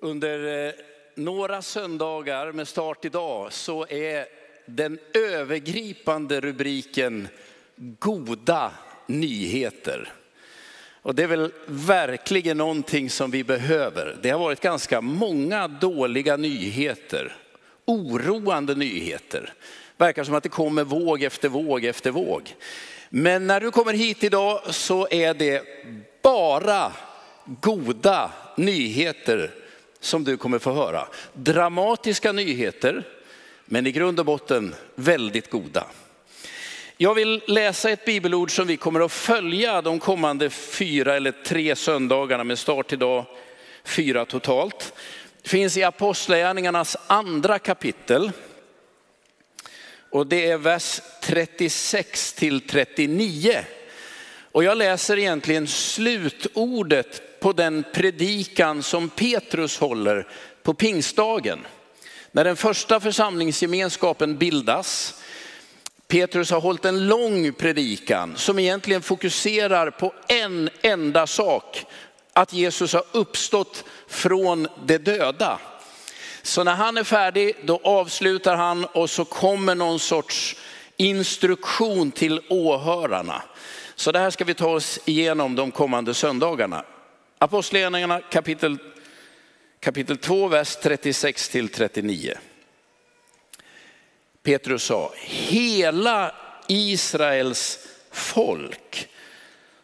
Under eh, några söndagar med start idag så är den övergripande rubriken Goda nyheter. Och det är väl verkligen någonting som vi behöver. Det har varit ganska många dåliga nyheter, oroande nyheter. Verkar som att det kommer våg efter våg efter våg. Men när du kommer hit idag så är det bara goda nyheter som du kommer få höra. Dramatiska nyheter, men i grund och botten väldigt goda. Jag vill läsa ett bibelord som vi kommer att följa de kommande fyra eller tre söndagarna med start idag, fyra totalt. Det finns i Apostlagärningarnas andra kapitel. Och det är vers 36 till 39. Och jag läser egentligen slutordet på den predikan som Petrus håller på pingstdagen. När den första församlingsgemenskapen bildas. Petrus har hållit en lång predikan som egentligen fokuserar på en enda sak. Att Jesus har uppstått från de döda. Så när han är färdig, då avslutar han och så kommer någon sorts instruktion till åhörarna. Så det här ska vi ta oss igenom de kommande söndagarna. Apostlagärningarna kapitel, kapitel 2, vers 36 till 39. Petrus sa, hela Israels folk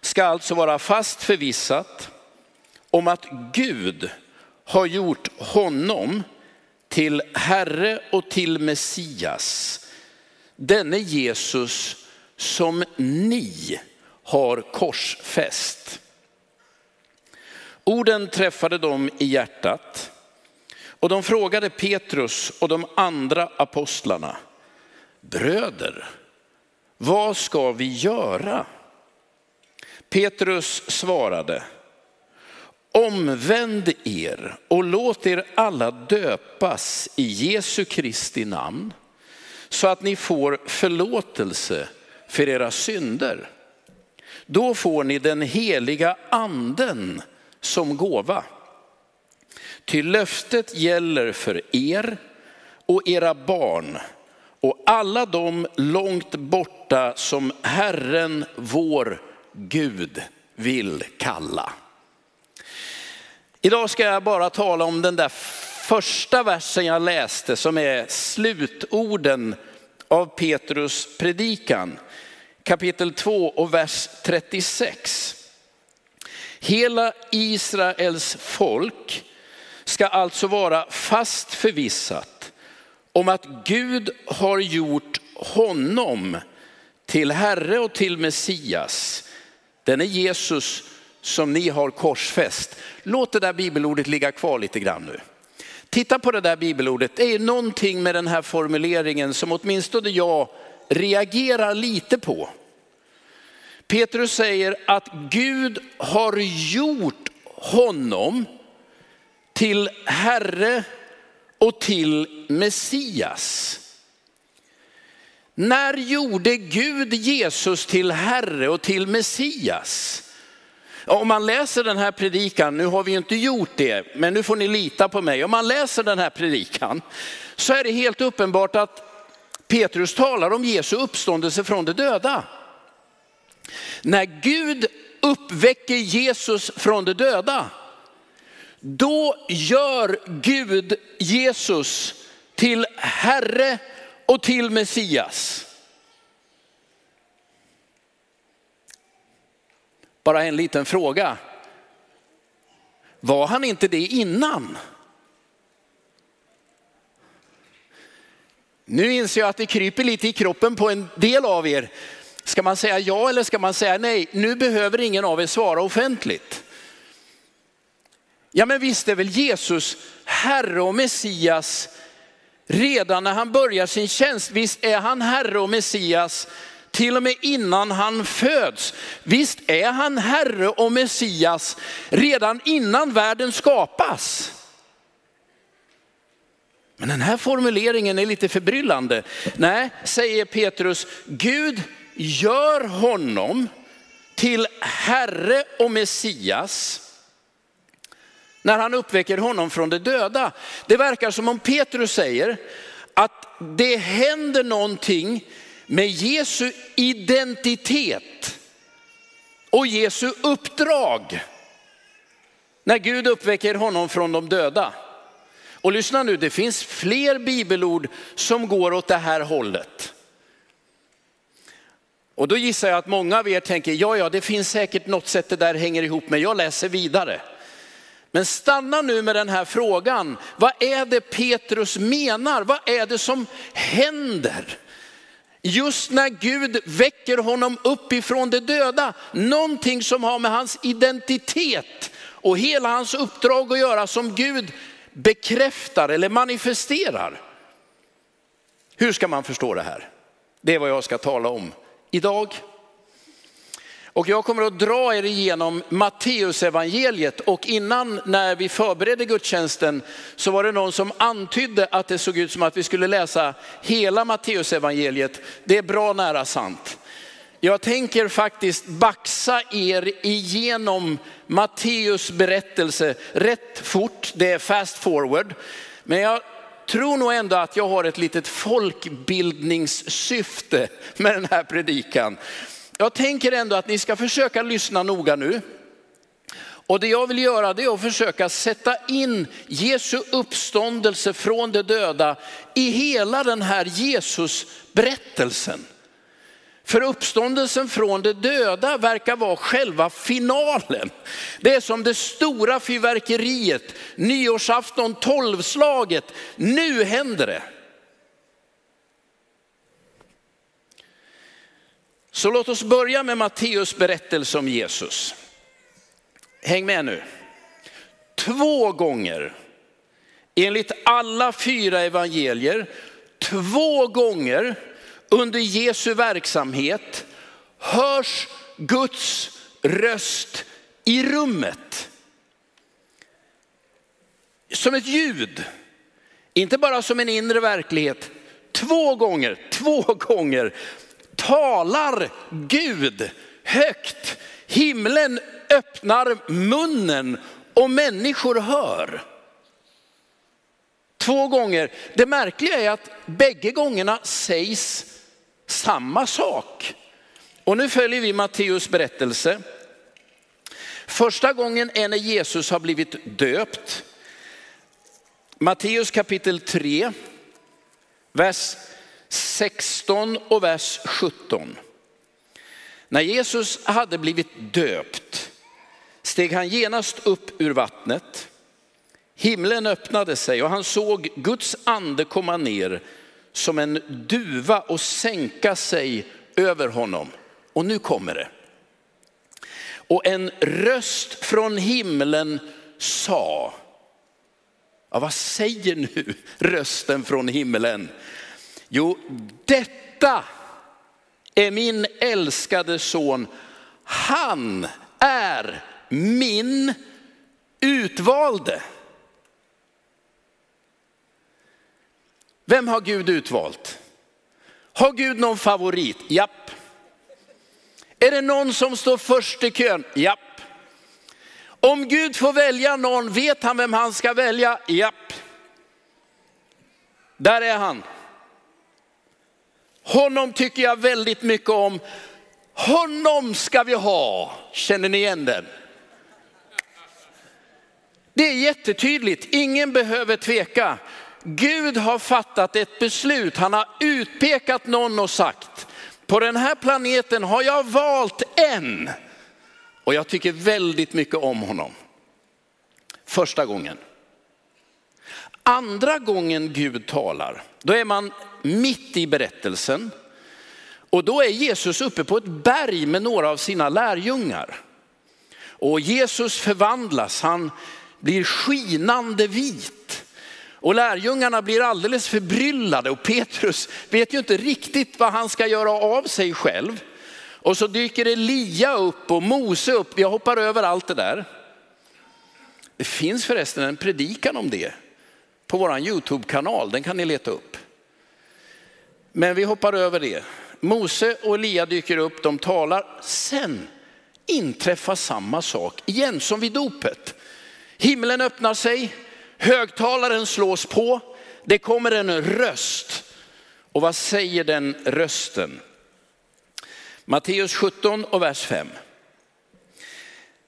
ska alltså vara fast förvissat om att Gud har gjort honom till Herre och till Messias. Denne Jesus som ni har korsfäst. Orden träffade dem i hjärtat och de frågade Petrus och de andra apostlarna, bröder, vad ska vi göra? Petrus svarade, omvänd er och låt er alla döpas i Jesu Kristi namn så att ni får förlåtelse för era synder. Då får ni den heliga anden som gåva. Ty löftet gäller för er och era barn och alla de långt borta som Herren vår Gud vill kalla. Idag ska jag bara tala om den där första versen jag läste som är slutorden av Petrus predikan. Kapitel 2 och vers 36. Hela Israels folk ska alltså vara fast förvissat om att Gud har gjort honom till Herre och till Messias. Den är Jesus som ni har korsfäst. Låt det där bibelordet ligga kvar lite grann nu. Titta på det där bibelordet, det är någonting med den här formuleringen som åtminstone jag reagerar lite på. Petrus säger att Gud har gjort honom till Herre och till Messias. När gjorde Gud Jesus till Herre och till Messias? Om man läser den här predikan, nu har vi ju inte gjort det, men nu får ni lita på mig. Om man läser den här predikan så är det helt uppenbart att Petrus talar om Jesu uppståndelse från de döda. När Gud uppväcker Jesus från de döda, då gör Gud Jesus till Herre och till Messias. Bara en liten fråga. Var han inte det innan? Nu inser jag att det kryper lite i kroppen på en del av er. Ska man säga ja eller ska man säga nej? Nu behöver ingen av er svara offentligt. Ja men visst är väl Jesus Herre och Messias redan när han börjar sin tjänst. Visst är han Herre och Messias till och med innan han föds. Visst är han Herre och Messias redan innan världen skapas. Men den här formuleringen är lite förbryllande. Nej, säger Petrus, Gud gör honom till Herre och Messias när han uppväcker honom från de döda. Det verkar som om Petrus säger att det händer någonting med Jesu identitet och Jesu uppdrag när Gud uppväcker honom från de döda. Och lyssna nu, det finns fler bibelord som går åt det här hållet. Och då gissar jag att många av er tänker, ja ja det finns säkert något sätt det där hänger ihop med, jag läser vidare. Men stanna nu med den här frågan, vad är det Petrus menar? Vad är det som händer? Just när Gud väcker honom upp ifrån de döda, någonting som har med hans identitet och hela hans uppdrag att göra som Gud bekräftar eller manifesterar. Hur ska man förstå det här? Det är vad jag ska tala om idag. Och jag kommer att dra er igenom Matteusevangeliet och innan när vi förberedde gudstjänsten så var det någon som antydde att det såg ut som att vi skulle läsa hela Matteusevangeliet. Det är bra nära sant. Jag tänker faktiskt baxa er igenom Matteus berättelse rätt fort, det är fast forward. Men jag tror nog ändå att jag har ett litet folkbildningssyfte med den här predikan. Jag tänker ändå att ni ska försöka lyssna noga nu. Och det jag vill göra det är att försöka sätta in Jesu uppståndelse från de döda i hela den här Jesus berättelsen. För uppståndelsen från de döda verkar vara själva finalen. Det är som det stora fyrverkeriet, nyårsafton, tolvslaget. Nu händer det. Så låt oss börja med Matteus berättelse om Jesus. Häng med nu. Två gånger, enligt alla fyra evangelier, två gånger under Jesu verksamhet hörs Guds röst i rummet. Som ett ljud, inte bara som en inre verklighet. Två gånger, två gånger talar Gud högt. Himlen öppnar munnen och människor hör. Två gånger. Det märkliga är att bägge gångerna sägs samma sak. Och nu följer vi Matteus berättelse. Första gången är när Jesus har blivit döpt. Matteus kapitel 3, vers 16 och vers 17. När Jesus hade blivit döpt steg han genast upp ur vattnet. Himlen öppnade sig och han såg Guds ande komma ner som en duva och sänka sig över honom. Och nu kommer det. Och en röst från himlen sa, ja, vad säger nu rösten från himlen? Jo, detta är min älskade son. Han är min utvalde. Vem har Gud utvalt? Har Gud någon favorit? Japp. Är det någon som står först i kön? Japp. Om Gud får välja någon, vet han vem han ska välja? Japp. Där är han. Honom tycker jag väldigt mycket om. Honom ska vi ha. Känner ni igen den? Det är jättetydligt, ingen behöver tveka. Gud har fattat ett beslut, han har utpekat någon och sagt, på den här planeten har jag valt en. Och jag tycker väldigt mycket om honom. Första gången. Andra gången Gud talar, då är man mitt i berättelsen. Och då är Jesus uppe på ett berg med några av sina lärjungar. Och Jesus förvandlas, han blir skinande vit. Och lärjungarna blir alldeles förbryllade och Petrus vet ju inte riktigt vad han ska göra av sig själv. Och så dyker Elia upp och Mose upp, jag hoppar över allt det där. Det finns förresten en predikan om det på vår YouTube-kanal, den kan ni leta upp. Men vi hoppar över det. Mose och Elia dyker upp, de talar. Sen inträffar samma sak igen som vid dopet. Himlen öppnar sig, högtalaren slås på, det kommer en röst. Och vad säger den rösten? Matteus 17 och vers 5.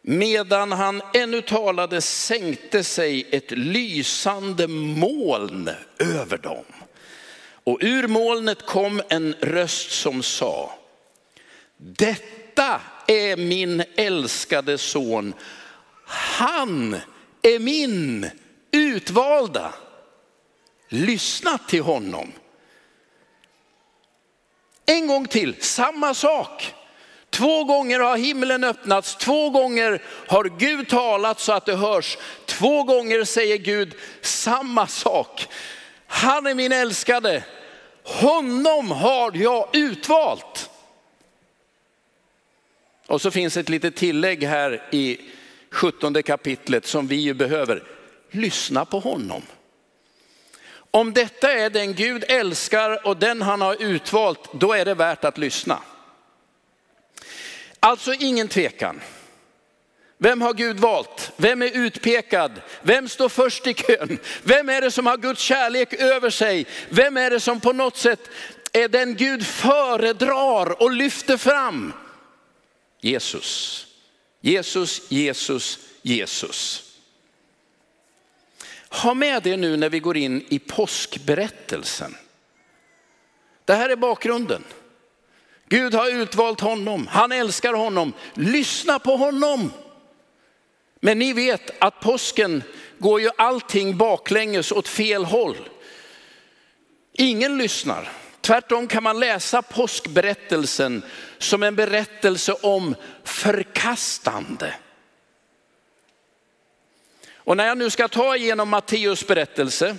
Medan han ännu talade sänkte sig ett lysande moln över dem. Och ur molnet kom en röst som sa, detta är min älskade son, han är min utvalda. Lyssna till honom. En gång till, samma sak. Två gånger har himlen öppnats, två gånger har Gud talat så att det hörs. Två gånger säger Gud samma sak. Han är min älskade, honom har jag utvalt. Och så finns ett litet tillägg här i 17 kapitlet som vi ju behöver. Lyssna på honom. Om detta är den Gud älskar och den han har utvalt, då är det värt att lyssna. Alltså ingen tvekan. Vem har Gud valt? Vem är utpekad? Vem står först i kön? Vem är det som har Guds kärlek över sig? Vem är det som på något sätt är den Gud föredrar och lyfter fram? Jesus. Jesus, Jesus, Jesus. Ha med det nu när vi går in i påskberättelsen. Det här är bakgrunden. Gud har utvalt honom, han älskar honom, lyssna på honom. Men ni vet att påsken går ju allting baklänges åt fel håll. Ingen lyssnar. Tvärtom kan man läsa påskberättelsen som en berättelse om förkastande. Och när jag nu ska ta igenom Matteus berättelse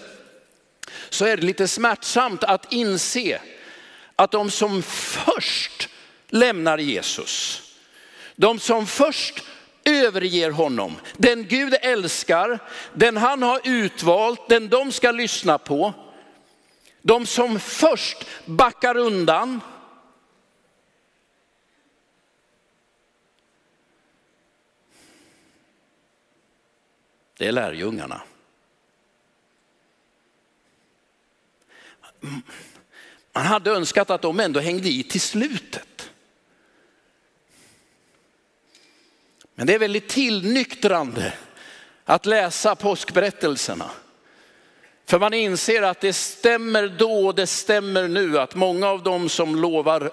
så är det lite smärtsamt att inse att de som först lämnar Jesus, de som först överger honom, den Gud älskar, den han har utvalt, den de ska lyssna på, de som först backar undan, det är lärjungarna. Man hade önskat att de ändå hängde i till slutet. Men det är väldigt tillnyktrande att läsa påskberättelserna. För man inser att det stämmer då och det stämmer nu att många av dem som lovar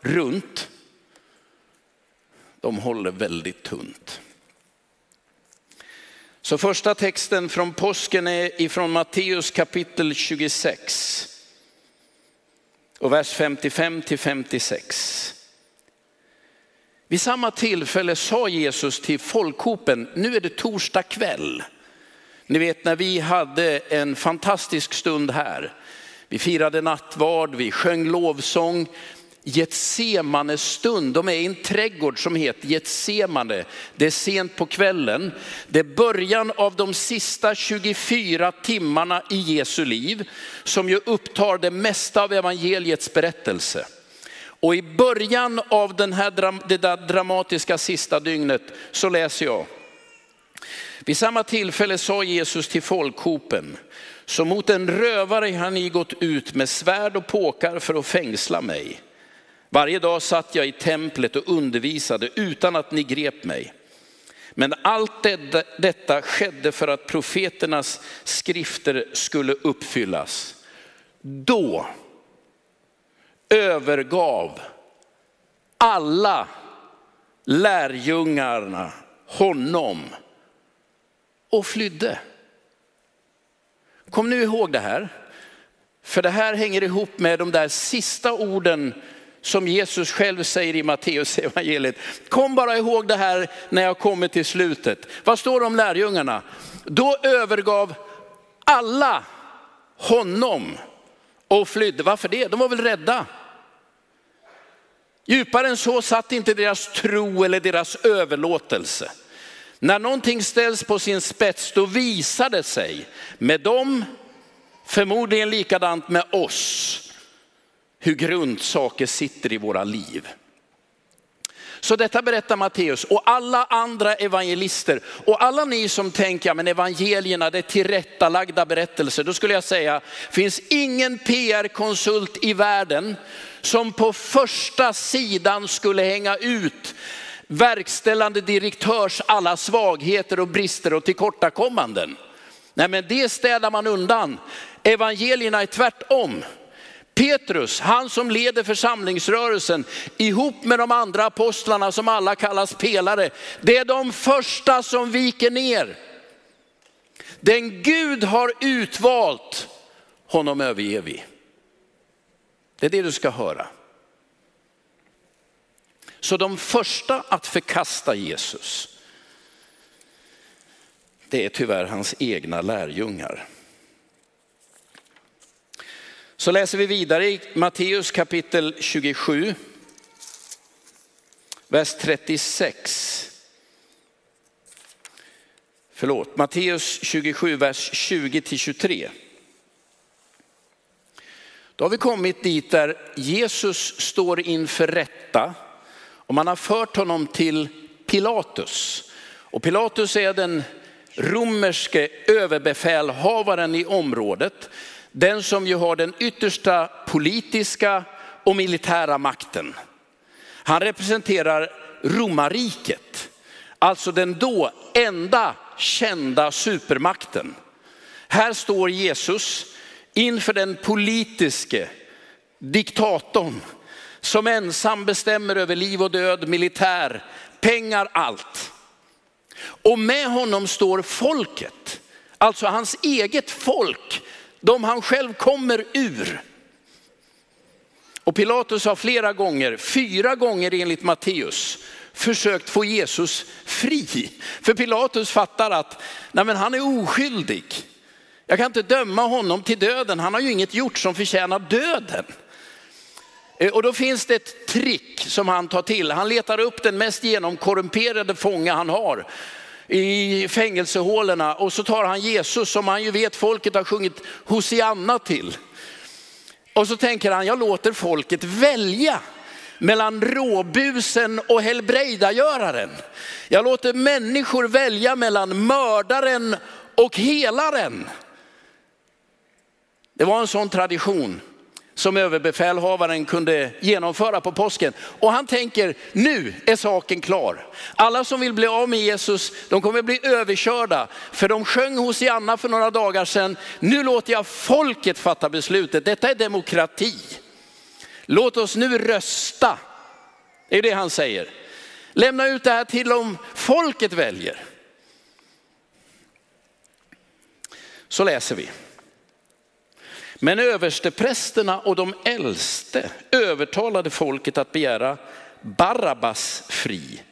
runt, de håller väldigt tunt. Så första texten från påsken är ifrån Matteus kapitel 26 och vers 55 till 56. Vid samma tillfälle sa Jesus till folkhopen, nu är det torsdag kväll. Ni vet när vi hade en fantastisk stund här. Vi firade nattvard, vi sjöng lovsång. Getsemane stund, de är i en trädgård som heter Getsemane. Det är sent på kvällen. Det är början av de sista 24 timmarna i Jesu liv som ju upptar det mesta av evangeliets berättelse. Och i början av den här, det där dramatiska sista dygnet så läser jag. Vid samma tillfälle sa Jesus till folkhopen, så mot en rövare har ni gått ut med svärd och påkar för att fängsla mig. Varje dag satt jag i templet och undervisade utan att ni grep mig. Men allt detta skedde för att profeternas skrifter skulle uppfyllas. Då övergav alla lärjungarna honom och flydde. Kom nu ihåg det här. För det här hänger ihop med de där sista orden som Jesus själv säger i Matteus evangeliet. Kom bara ihåg det här när jag kommer till slutet. Vad står det om lärjungarna? Då övergav alla honom och flydde. Varför det? De var väl rädda? Djupare än så satt inte deras tro eller deras överlåtelse. När någonting ställs på sin spets då visar det sig med dem, förmodligen likadant med oss, hur grundsaker sitter i våra liv. Så detta berättar Matteus och alla andra evangelister och alla ni som tänker, ja men evangelierna det är tillrättalagda berättelser. Då skulle jag säga, finns ingen PR-konsult i världen som på första sidan skulle hänga ut verkställande direktörs alla svagheter och brister och tillkortakommanden. Nej men det städar man undan. Evangelierna är tvärtom. Petrus, han som leder församlingsrörelsen ihop med de andra apostlarna som alla kallas pelare. Det är de första som viker ner. Den Gud har utvalt, honom överger vi. Det är det du ska höra. Så de första att förkasta Jesus, det är tyvärr hans egna lärjungar. Så läser vi vidare i Matteus kapitel 27, vers 36. Förlåt, Matteus 27, vers 20-23. Då har vi kommit dit där Jesus står inför rätta och man har fört honom till Pilatus. Och Pilatus är den romerske överbefälhavaren i området. Den som ju har den yttersta politiska och militära makten. Han representerar romarriket, alltså den då enda kända supermakten. Här står Jesus inför den politiske diktatorn som ensam bestämmer över liv och död, militär, pengar, allt. Och med honom står folket, alltså hans eget folk, de han själv kommer ur. Och Pilatus har flera gånger, fyra gånger enligt Matteus, försökt få Jesus fri. För Pilatus fattar att nej men han är oskyldig. Jag kan inte döma honom till döden, han har ju inget gjort som förtjänar döden. Eh, och då finns det ett trick som han tar till. Han letar upp den mest genomkorrumperade fånge han har i fängelsehålorna och så tar han Jesus som han ju vet folket har sjungit Hosianna till. Och så tänker han, jag låter folket välja mellan råbusen och helbrägdagöraren. Jag låter människor välja mellan mördaren och helaren. Det var en sån tradition som överbefälhavaren kunde genomföra på påsken. Och han tänker, nu är saken klar. Alla som vill bli av med Jesus, de kommer bli överkörda. För de sjöng hos Janna för några dagar sedan, nu låter jag folket fatta beslutet. Detta är demokrati. Låt oss nu rösta. Det är det han säger. Lämna ut det här till om folket väljer. Så läser vi. Men översteprästerna och de äldste övertalade folket att begära Barabbas fri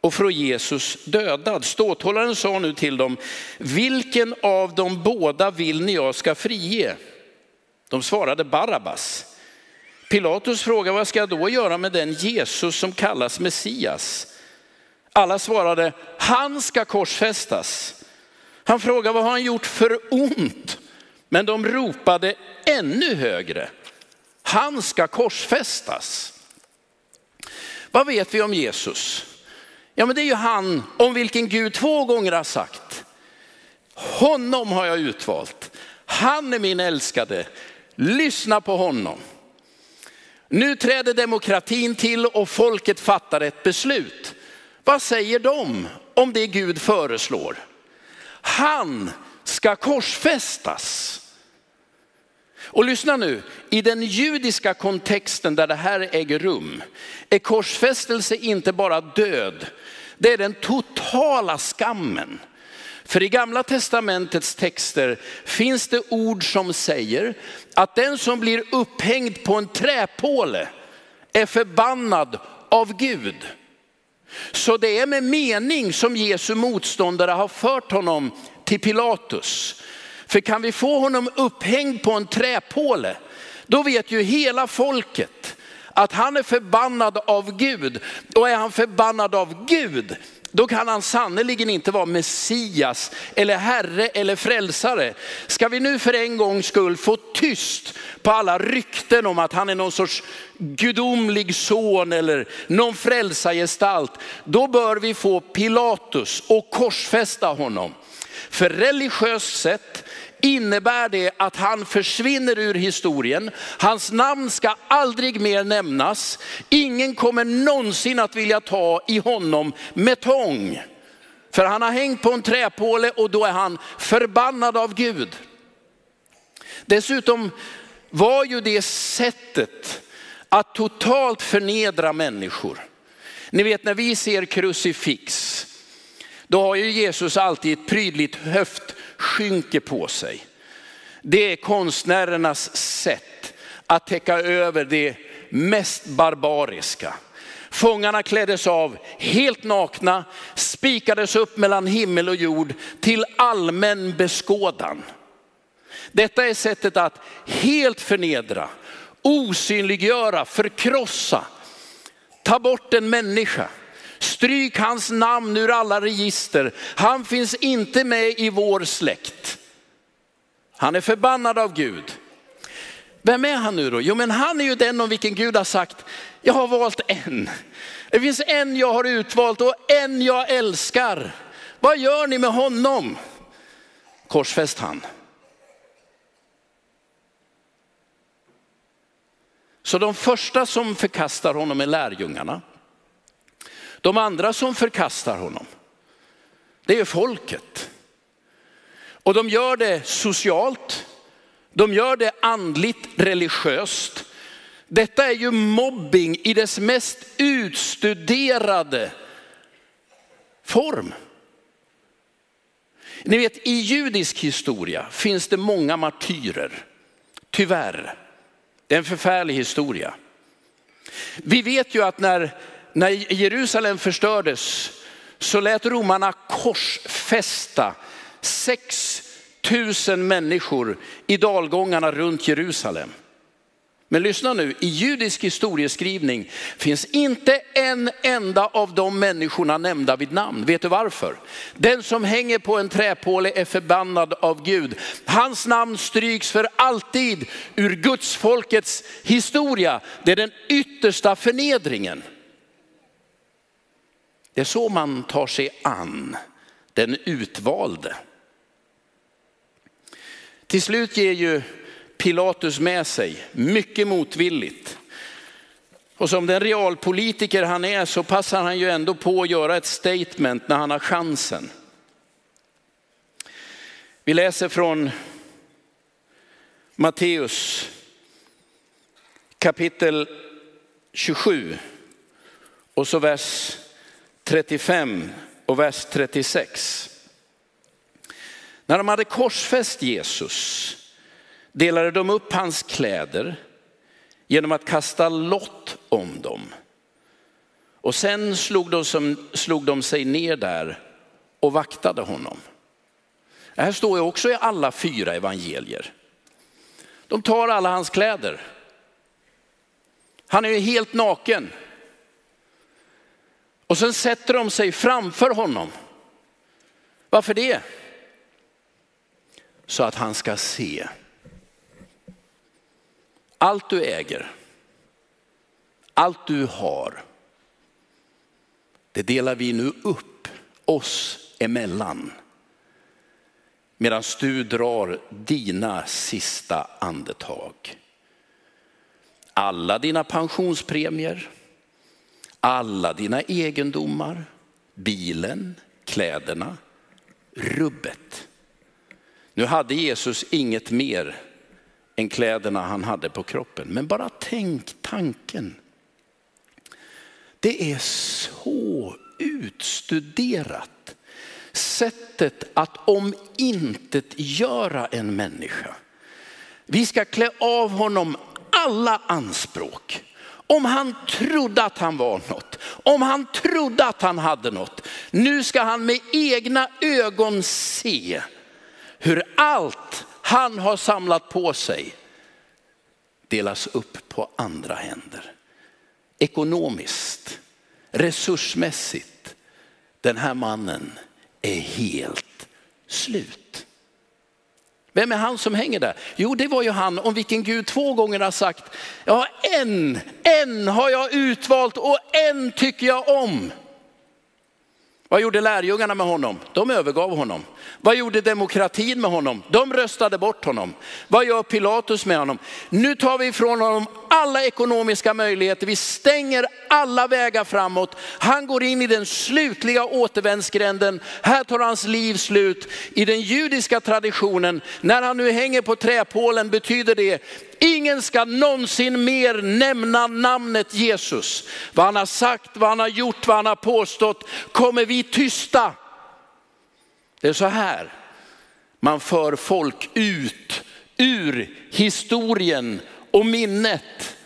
och från Jesus dödad. Ståthållaren sa nu till dem, vilken av de båda vill ni jag ska frige? De svarade Barabbas. Pilatus frågade, vad ska jag då göra med den Jesus som kallas Messias? Alla svarade, han ska korsfästas. Han frågade, vad har han gjort för ont? Men de ropade ännu högre, han ska korsfästas. Vad vet vi om Jesus? Ja men det är ju han om vilken Gud två gånger har sagt, honom har jag utvalt. Han är min älskade, lyssna på honom. Nu träder demokratin till och folket fattar ett beslut. Vad säger de om det Gud föreslår? Han ska korsfästas. Och lyssna nu, i den judiska kontexten där det här äger rum är korsfästelse inte bara död, det är den totala skammen. För i gamla testamentets texter finns det ord som säger att den som blir upphängd på en träpåle är förbannad av Gud. Så det är med mening som Jesu motståndare har fört honom till Pilatus. För kan vi få honom upphängd på en träpåle, då vet ju hela folket att han är förbannad av Gud. Och är han förbannad av Gud, då kan han sannerligen inte vara Messias eller Herre eller Frälsare. Ska vi nu för en gångs skull få tyst på alla rykten om att han är någon sorts gudomlig son eller någon frälsargestalt, då bör vi få Pilatus och korsfästa honom. För religiöst sett innebär det att han försvinner ur historien. Hans namn ska aldrig mer nämnas. Ingen kommer någonsin att vilja ta i honom med tång. För han har hängt på en träpåle och då är han förbannad av Gud. Dessutom var ju det sättet att totalt förnedra människor. Ni vet när vi ser krucifix, då har ju Jesus alltid ett prydligt höftskynke på sig. Det är konstnärernas sätt att täcka över det mest barbariska. Fångarna kläddes av helt nakna, spikades upp mellan himmel och jord till allmän beskådan. Detta är sättet att helt förnedra, osynliggöra, förkrossa, ta bort en människa. Stryk hans namn ur alla register. Han finns inte med i vår släkt. Han är förbannad av Gud. Vem är han nu då? Jo men han är ju den om vilken Gud har sagt, jag har valt en. Det finns en jag har utvalt och en jag älskar. Vad gör ni med honom? Korsfäst han. Så de första som förkastar honom är lärjungarna. De andra som förkastar honom, det är folket. Och de gör det socialt, de gör det andligt, religiöst. Detta är ju mobbing i dess mest utstuderade form. Ni vet i judisk historia finns det många martyrer, tyvärr. Det är en förfärlig historia. Vi vet ju att när, när Jerusalem förstördes så lät romarna korsfästa 6 000 människor i dalgångarna runt Jerusalem. Men lyssna nu, i judisk historieskrivning finns inte en enda av de människorna nämnda vid namn. Vet du varför? Den som hänger på en träpåle är förbannad av Gud. Hans namn stryks för alltid ur Guds folkets historia. Det är den yttersta förnedringen. Det är så man tar sig an den utvalde. Till slut ger ju Pilatus med sig, mycket motvilligt. Och som den realpolitiker han är så passar han ju ändå på att göra ett statement när han har chansen. Vi läser från Matteus kapitel 27 och så vers 35 och vers 36. När de hade korsfäst Jesus delade de upp hans kläder genom att kasta lott om dem. Och sen slog de, som, slog de sig ner där och vaktade honom. Det här står ju också i alla fyra evangelier. De tar alla hans kläder. Han är ju helt naken. Och sen sätter de sig framför honom. Varför det? Så att han ska se. Allt du äger, allt du har, det delar vi nu upp oss emellan. Medan du drar dina sista andetag. Alla dina pensionspremier, alla dina egendomar, bilen, kläderna, rubbet. Nu hade Jesus inget mer än kläderna han hade på kroppen. Men bara tänk tanken. Det är så utstuderat. Sättet att om intet göra en människa. Vi ska klä av honom alla anspråk. Om han trodde att han var något, om han trodde att han hade något. Nu ska han med egna ögon se hur allt han har samlat på sig delas upp på andra händer. Ekonomiskt, resursmässigt. den här mannen är helt slut. Vem är han som hänger där? Jo, det var ju han om vilken Gud två gånger har sagt, ja en, en har jag utvalt och en tycker jag om. Vad gjorde lärjungarna med honom? De övergav honom. Vad gjorde demokratin med honom? De röstade bort honom. Vad gör Pilatus med honom? Nu tar vi ifrån honom alla ekonomiska möjligheter. Vi stänger alla vägar framåt. Han går in i den slutliga återvändsgränden. Här tar hans liv slut. I den judiska traditionen, när han nu hänger på träpålen betyder det Ingen ska någonsin mer nämna namnet Jesus. Vad han har sagt, vad han har gjort, vad han har påstått kommer vi tysta. Det är så här man för folk ut ur historien och minnet.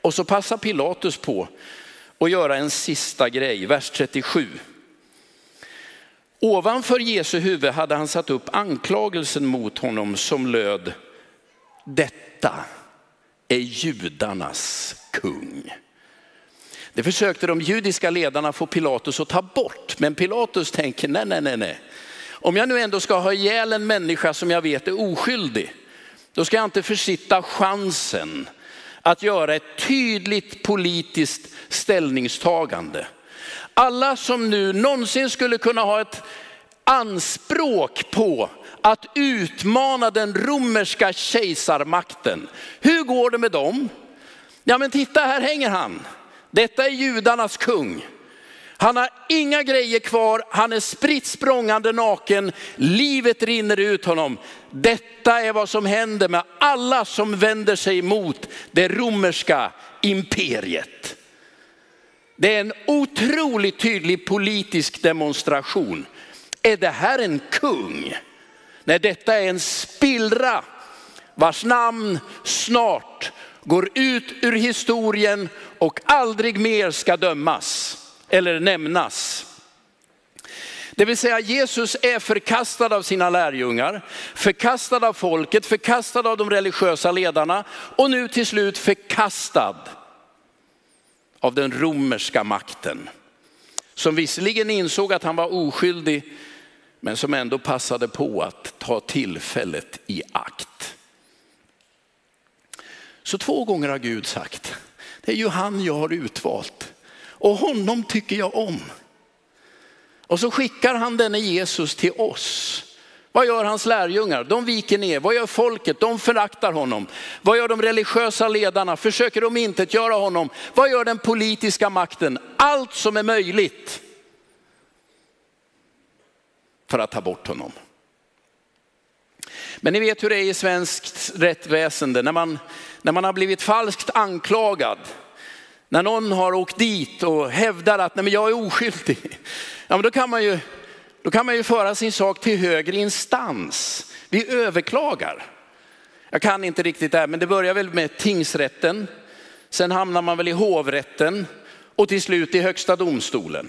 Och så passar Pilatus på att göra en sista grej, vers 37. Ovanför Jesu huvud hade han satt upp anklagelsen mot honom som löd, detta är judarnas kung. Det försökte de judiska ledarna få Pilatus att ta bort, men Pilatus tänker nej, nej, nej, nej. Om jag nu ändå ska ha ihjäl en människa som jag vet är oskyldig, då ska jag inte försitta chansen att göra ett tydligt politiskt ställningstagande. Alla som nu någonsin skulle kunna ha ett anspråk på att utmana den romerska kejsarmakten. Hur går det med dem? Ja men titta här hänger han. Detta är judarnas kung. Han har inga grejer kvar, han är spritt språngande naken, livet rinner ut honom. Detta är vad som händer med alla som vänder sig mot det romerska imperiet. Det är en otroligt tydlig politisk demonstration. Är det här en kung? Nej, detta är en spillra vars namn snart går ut ur historien och aldrig mer ska dömas eller nämnas. Det vill säga Jesus är förkastad av sina lärjungar, förkastad av folket, förkastad av de religiösa ledarna och nu till slut förkastad av den romerska makten. Som visserligen insåg att han var oskyldig, men som ändå passade på att ta tillfället i akt. Så två gånger har Gud sagt, det är ju han jag har utvalt och honom tycker jag om. Och så skickar han denne Jesus till oss. Vad gör hans lärjungar? De viker ner. Vad gör folket? De föraktar honom. Vad gör de religiösa ledarna? Försöker de inte göra honom? Vad gör den politiska makten? Allt som är möjligt för att ta bort honom. Men ni vet hur det är i svenskt rättsväsende när man, när man har blivit falskt anklagad. När någon har åkt dit och hävdar att Nej, men jag är oskyldig. Ja, men då, kan man ju, då kan man ju föra sin sak till högre instans. Vi överklagar. Jag kan inte riktigt det här, men det börjar väl med tingsrätten. Sen hamnar man väl i hovrätten och till slut i högsta domstolen.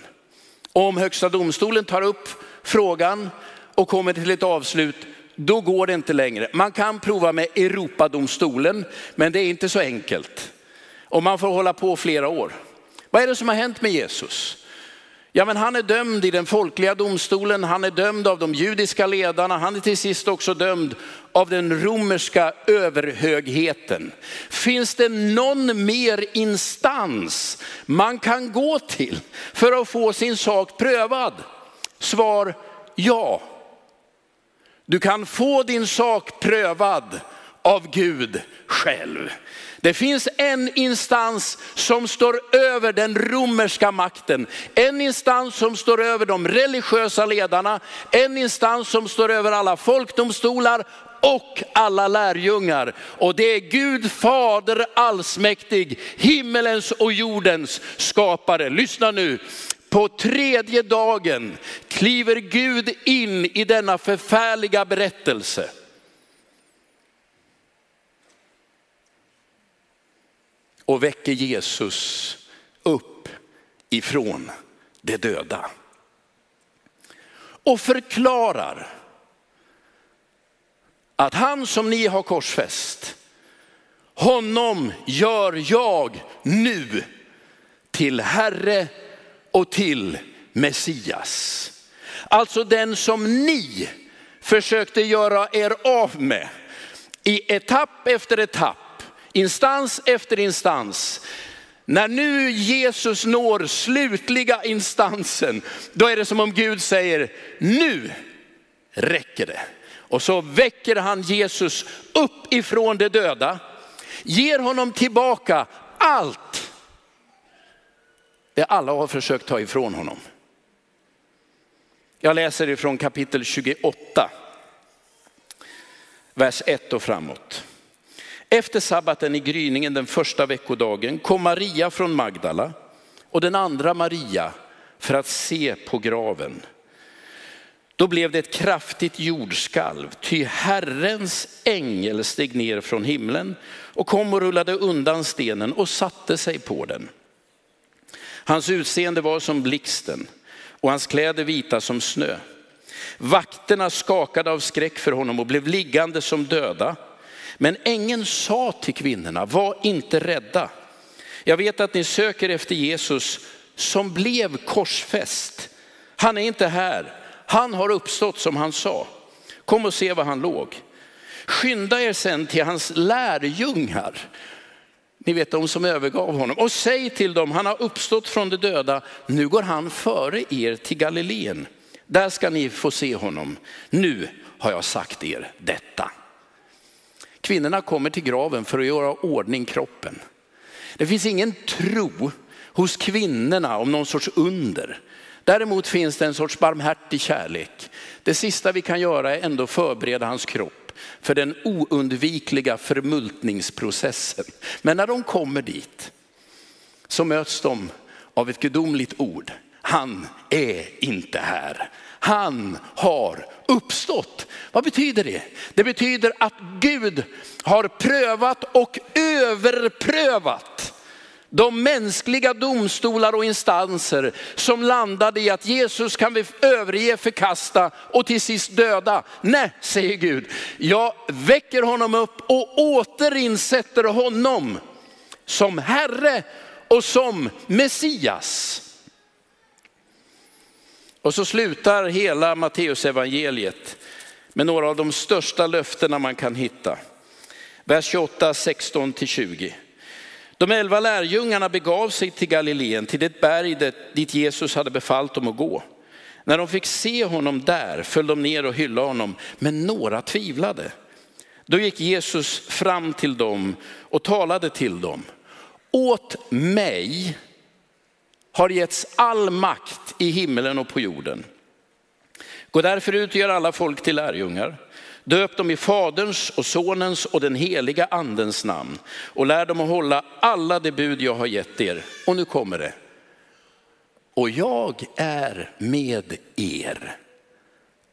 Om högsta domstolen tar upp frågan och kommer till ett avslut, då går det inte längre. Man kan prova med Europadomstolen, men det är inte så enkelt. Och man får hålla på flera år. Vad är det som har hänt med Jesus? Ja, men han är dömd i den folkliga domstolen, han är dömd av de judiska ledarna, han är till sist också dömd av den romerska överhögheten. Finns det någon mer instans man kan gå till för att få sin sak prövad? Svar ja. Du kan få din sak prövad av Gud själv. Det finns en instans som står över den romerska makten. En instans som står över de religiösa ledarna. En instans som står över alla folkdomstolar och alla lärjungar. Och det är Gud fader allsmäktig, himmelens och jordens skapare. Lyssna nu, på tredje dagen kliver Gud in i denna förfärliga berättelse. Och väcker Jesus upp ifrån de döda. Och förklarar att han som ni har korsfäst, honom gör jag nu till Herre och till Messias. Alltså den som ni försökte göra er av med i etapp efter etapp, instans efter instans. När nu Jesus når slutliga instansen, då är det som om Gud säger, nu räcker det. Och så väcker han Jesus upp ifrån de döda, ger honom tillbaka allt det alla har försökt ta ifrån honom. Jag läser ifrån kapitel 28, vers 1 och framåt. Efter sabbaten i gryningen den första veckodagen kom Maria från Magdala och den andra Maria för att se på graven. Då blev det ett kraftigt jordskalv, ty Herrens ängel steg ner från himlen och kom och rullade undan stenen och satte sig på den. Hans utseende var som blixten och hans kläder vita som snö. Vakterna skakade av skräck för honom och blev liggande som döda. Men ängeln sa till kvinnorna, var inte rädda. Jag vet att ni söker efter Jesus som blev korsfäst. Han är inte här, han har uppstått som han sa. Kom och se var han låg. Skynda er sen till hans lärjungar ni vet de som övergav honom. Och säg till dem, han har uppstått från de döda, nu går han före er till Galileen. Där ska ni få se honom. Nu har jag sagt er detta. Kvinnorna kommer till graven för att göra ordning kroppen. Det finns ingen tro hos kvinnorna om någon sorts under. Däremot finns det en sorts barmhärtig kärlek. Det sista vi kan göra är ändå förbereda hans kropp för den oundvikliga förmultningsprocessen. Men när de kommer dit så möts de av ett gudomligt ord. Han är inte här. Han har uppstått. Vad betyder det? Det betyder att Gud har prövat och överprövat de mänskliga domstolar och instanser som landade i att Jesus kan vi överge, förkasta och till sist döda. Nej, säger Gud, jag väcker honom upp och återinsätter honom som Herre och som Messias. Och så slutar hela Matteusevangeliet med några av de största löftena man kan hitta. Vers 28, 16 till 20. De elva lärjungarna begav sig till Galileen, till det berg dit Jesus hade befallt dem att gå. När de fick se honom där föll de ner och hyllade honom, men några tvivlade. Då gick Jesus fram till dem och talade till dem. Åt mig har getts all makt i himmelen och på jorden. Gå därför ut och gör alla folk till lärjungar. Döp dem i Faderns och Sonens och den heliga andens namn och lär dem att hålla alla de bud jag har gett er. Och nu kommer det. Och jag är med er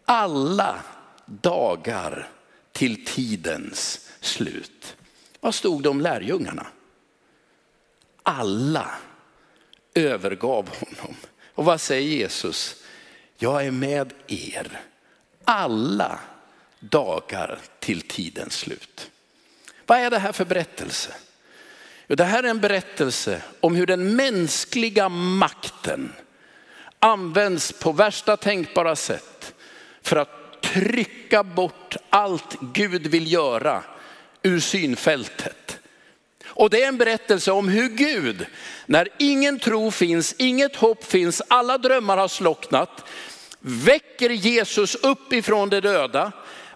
alla dagar till tidens slut. Vad stod det om lärjungarna? Alla övergav honom. Och vad säger Jesus? Jag är med er alla dagar till tidens slut. Vad är det här för berättelse? Jo, det här är en berättelse om hur den mänskliga makten används på värsta tänkbara sätt för att trycka bort allt Gud vill göra ur synfältet. Och det är en berättelse om hur Gud, när ingen tro finns, inget hopp finns, alla drömmar har slocknat, väcker Jesus upp ifrån de döda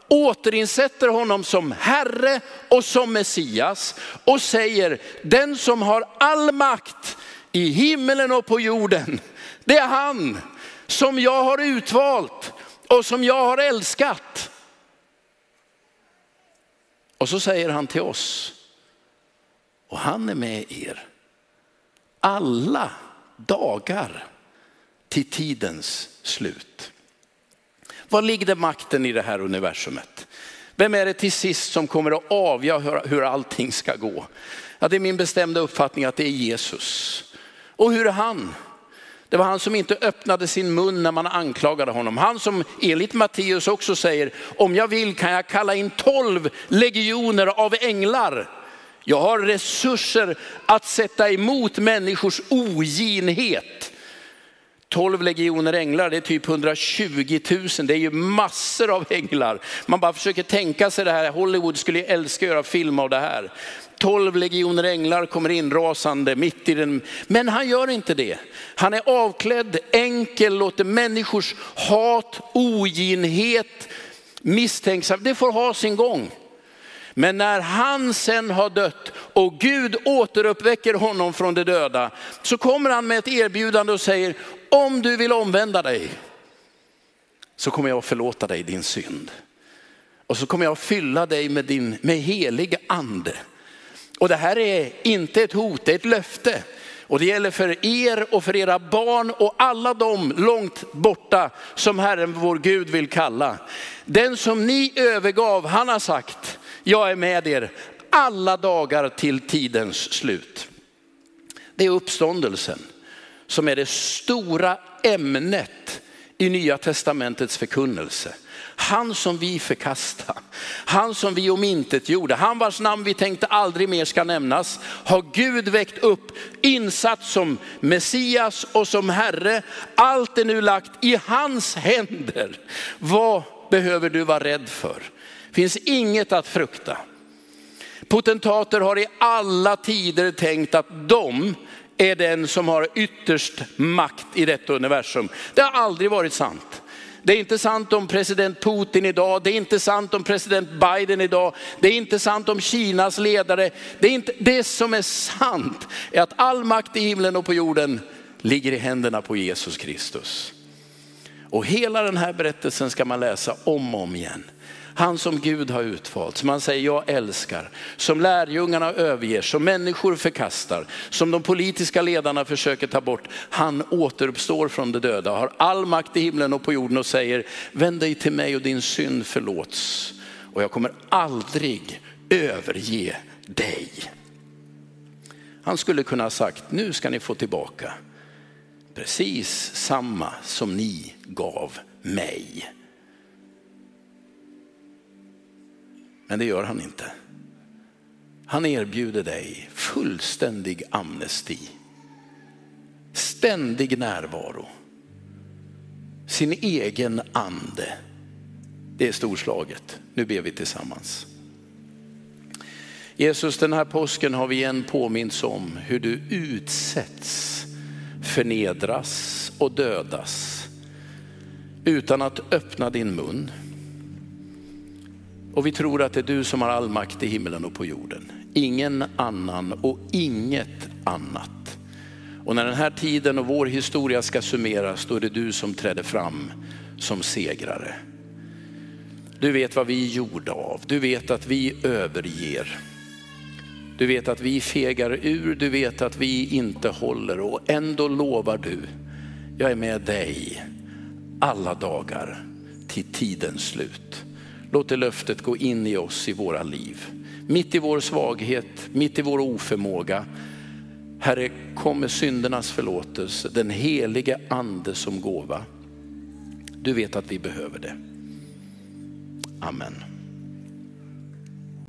återinsätter honom som Herre och som Messias och säger, den som har all makt i himmelen och på jorden, det är han som jag har utvalt och som jag har älskat. Och så säger han till oss, och han är med er alla dagar till tidens slut. Var ligger makten i det här universumet? Vem är det till sist som kommer att avgöra hur allting ska gå? Ja, det är min bestämda uppfattning att det är Jesus. Och hur är han? Det var han som inte öppnade sin mun när man anklagade honom. Han som enligt Matteus också säger, om jag vill kan jag kalla in tolv legioner av änglar. Jag har resurser att sätta emot människors oginhet. 12 legioner änglar, det är typ 120 000. Det är ju massor av änglar. Man bara försöker tänka sig det här. Hollywood skulle älska att göra film av det här. 12 legioner änglar kommer inrasande mitt i den. Men han gör inte det. Han är avklädd, enkel, låter människors hat, oginhet, misstänksam, det får ha sin gång. Men när han sen har dött och Gud återuppväcker honom från de döda, så kommer han med ett erbjudande och säger, om du vill omvända dig, så kommer jag att förlåta dig din synd. Och så kommer jag att fylla dig med, din, med helig ande. Och det här är inte ett hot, det är ett löfte. Och det gäller för er och för era barn och alla de långt borta som Herren vår Gud vill kalla. Den som ni övergav, han har sagt, jag är med er alla dagar till tidens slut. Det är uppståndelsen som är det stora ämnet i Nya Testamentets förkunnelse. Han som vi förkastade, han som vi omintetgjorde, han vars namn vi tänkte aldrig mer ska nämnas, har Gud väckt upp, insatt som Messias och som Herre. Allt är nu lagt i hans händer. Vad behöver du vara rädd för? Finns inget att frukta. Potentater har i alla tider tänkt att de är den som har ytterst makt i detta universum. Det har aldrig varit sant. Det är inte sant om president Putin idag, det är inte sant om president Biden idag, det är inte sant om Kinas ledare. Det, är inte, det som är sant är att all makt i himlen och på jorden ligger i händerna på Jesus Kristus. Och hela den här berättelsen ska man läsa om och om igen. Han som Gud har utvalt, som han säger jag älskar, som lärjungarna överger, som människor förkastar, som de politiska ledarna försöker ta bort. Han återuppstår från de döda, har all makt i himlen och på jorden och säger, vänd dig till mig och din synd förlåts. Och jag kommer aldrig överge dig. Han skulle kunna ha sagt, nu ska ni få tillbaka precis samma som ni gav mig. Men det gör han inte. Han erbjuder dig fullständig amnesti. Ständig närvaro. Sin egen ande. Det är storslaget. Nu ber vi tillsammans. Jesus, den här påsken har vi igen påminns om hur du utsätts, förnedras och dödas utan att öppna din mun. Och vi tror att det är du som har all makt i himlen och på jorden. Ingen annan och inget annat. Och när den här tiden och vår historia ska summeras, då är det du som träder fram som segrare. Du vet vad vi är gjorda av. Du vet att vi överger. Du vet att vi fegar ur, du vet att vi inte håller och ändå lovar du, jag är med dig alla dagar till tidens slut. Låt det löftet gå in i oss i våra liv. Mitt i vår svaghet, mitt i vår oförmåga. Herre, kom med syndernas förlåtelse, den helige ande som gåva. Du vet att vi behöver det. Amen.